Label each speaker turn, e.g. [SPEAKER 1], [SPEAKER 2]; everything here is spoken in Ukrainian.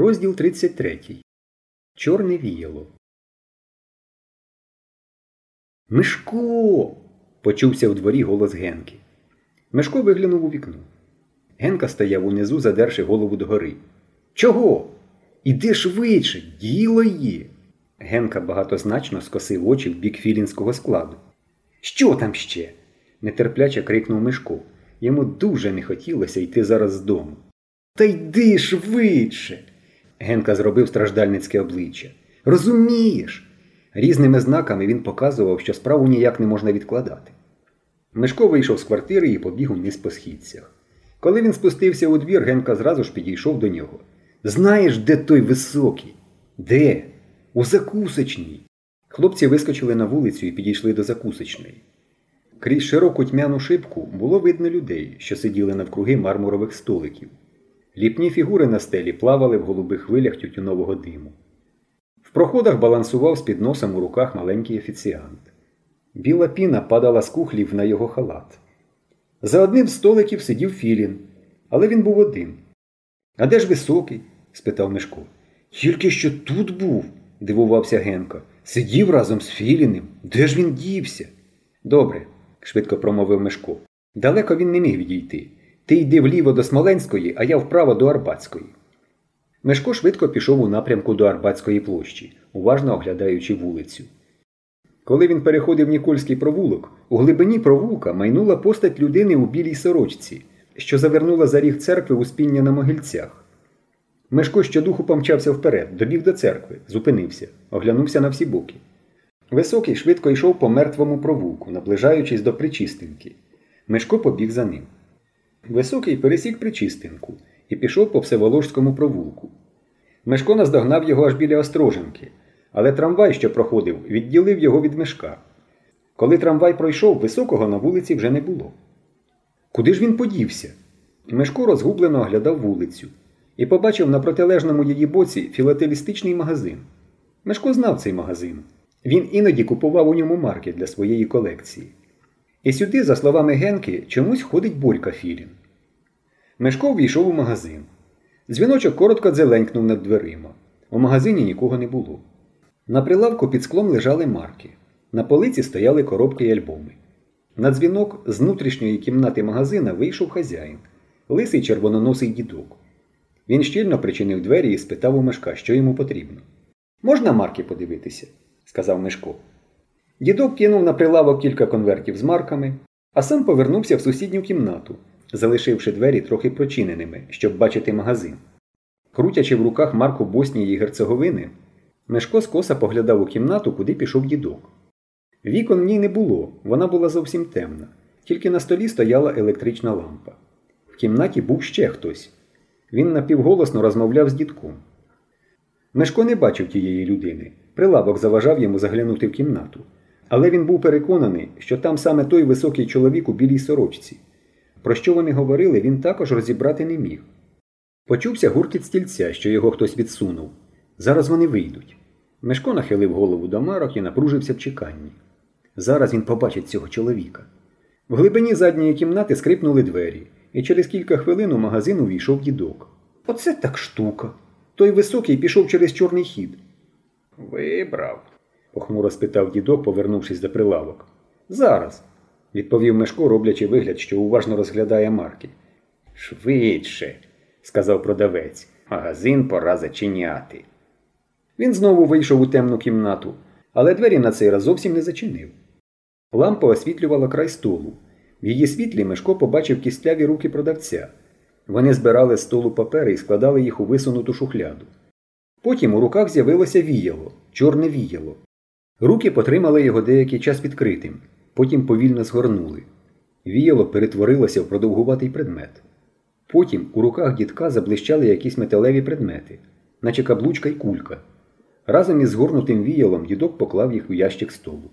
[SPEAKER 1] Розділ 33. Чорне віяло. Мишко. почувся в дворі голос Генки. Мишко виглянув у вікно. Генка стояв унизу, задерши голову догори. Чого? Іди швидше, діло є. Генка багатозначно скосив очі в бік філінського складу. Що там ще? нетерпляче крикнув Мишко. Йому дуже не хотілося йти зараз з дому. Та йди швидше. Генка зробив страждальницьке обличчя. Розумієш? Різними знаками він показував, що справу ніяк не можна відкладати. Мишко вийшов з квартири і побіг униз по східцях. Коли він спустився у двір, Генка зразу ж підійшов до нього. Знаєш, де той високий? Де? У закусочній. Хлопці вискочили на вулицю і підійшли до закусочної. Крізь широку тьмяну шибку було видно людей, що сиділи навкруги мармурових столиків. Ліпні фігури на стелі плавали в голубих хвилях тютюнового диму. В проходах балансував з під носом у руках маленький офіціант. Біла піна падала з кухлів на його халат. За одним з столиків сидів Філін, але він був один. А де ж високий? спитав Мишко. Тільки що тут був, дивувався Генка. Сидів разом з Філіним. Де ж він дівся? Добре, швидко промовив Мишко. Далеко він не міг відійти. Ти йди вліво до Смоленської, а я вправо до Арбатської. Мешко швидко пішов у напрямку до Арбатської площі, уважно оглядаючи вулицю. Коли він переходив Нікольський провулок, у глибині провулка майнула постать людини у білій сорочці, що завернула за ріг церкви у спіння на могильцях. Мешко щодуху помчався вперед, добіг до церкви, зупинився, оглянувся на всі боки. Високий швидко йшов по мертвому провулку, наближаючись до причистинки. Мешко побіг за ним. Високий пересік причистинку і пішов по Всеволожському провулку. Мешко наздогнав його аж біля Остроженки, але трамвай, що проходив, відділив його від мешка. Коли трамвай пройшов, високого на вулиці вже не було. Куди ж він подівся? Мешко розгублено оглядав вулицю і побачив на протилежному її боці філателістичний магазин. Мешко знав цей магазин. Він іноді купував у ньому марки для своєї колекції. І сюди, за словами Генки, чомусь ходить Борька Філін. Мешко ввійшов у магазин. Дзвіночок коротко дзеленькнув над дверима. У магазині нікого не було. На прилавку під склом лежали марки. На полиці стояли коробки й альбоми. На дзвінок з внутрішньої кімнати магазина вийшов хазяїн, лисий червононосий дідок. Він щільно причинив двері і спитав у Мешка, що йому потрібно. Можна марки подивитися? сказав Мешко. Дідок кинув на прилавок кілька конвертів з марками, а сам повернувся в сусідню кімнату, залишивши двері трохи прочиненими, щоб бачити магазин. Крутячи в руках марку Боснії і Герцеговини, Мешко скоса поглядав у кімнату, куди пішов дідок. Вікон в ній не було, вона була зовсім темна, тільки на столі стояла електрична лампа. В кімнаті був ще хтось. Він напівголосно розмовляв з дідком. Мешко не бачив тієї людини. Прилавок заважав йому заглянути в кімнату. Але він був переконаний, що там саме той високий чоловік у білій сорочці. Про що вони говорили, він також розібрати не міг. Почувся гуркіт стільця, що його хтось відсунув. Зараз вони вийдуть. Мешко нахилив голову до марок і напружився в чеканні. Зараз він побачить цього чоловіка. В глибині задньої кімнати скрипнули двері, і через кілька хвилин у магазин увійшов дідок. Оце так штука. Той високий пішов через чорний хід. Вибрав, похмуро спитав дідок, повернувшись до прилавок. Зараз, відповів Мешко, роблячи вигляд, що уважно розглядає марки. Швидше, сказав продавець. Магазин пора зачиняти. Він знову вийшов у темну кімнату, але двері на цей раз зовсім не зачинив. Лампа освітлювала край столу. В її світлі Мешко побачив кістляві руки продавця. Вони збирали з столу папери і складали їх у висунуту шухляду. Потім у руках з'явилося віяло, чорне віяло. Руки потримали його деякий час відкритим, потім повільно згорнули. Віяло перетворилося в продовгуватий предмет. Потім у руках дідка заблищали якісь металеві предмети, наче каблучка й кулька. Разом із згорнутим віялом дідок поклав їх у ящик столу.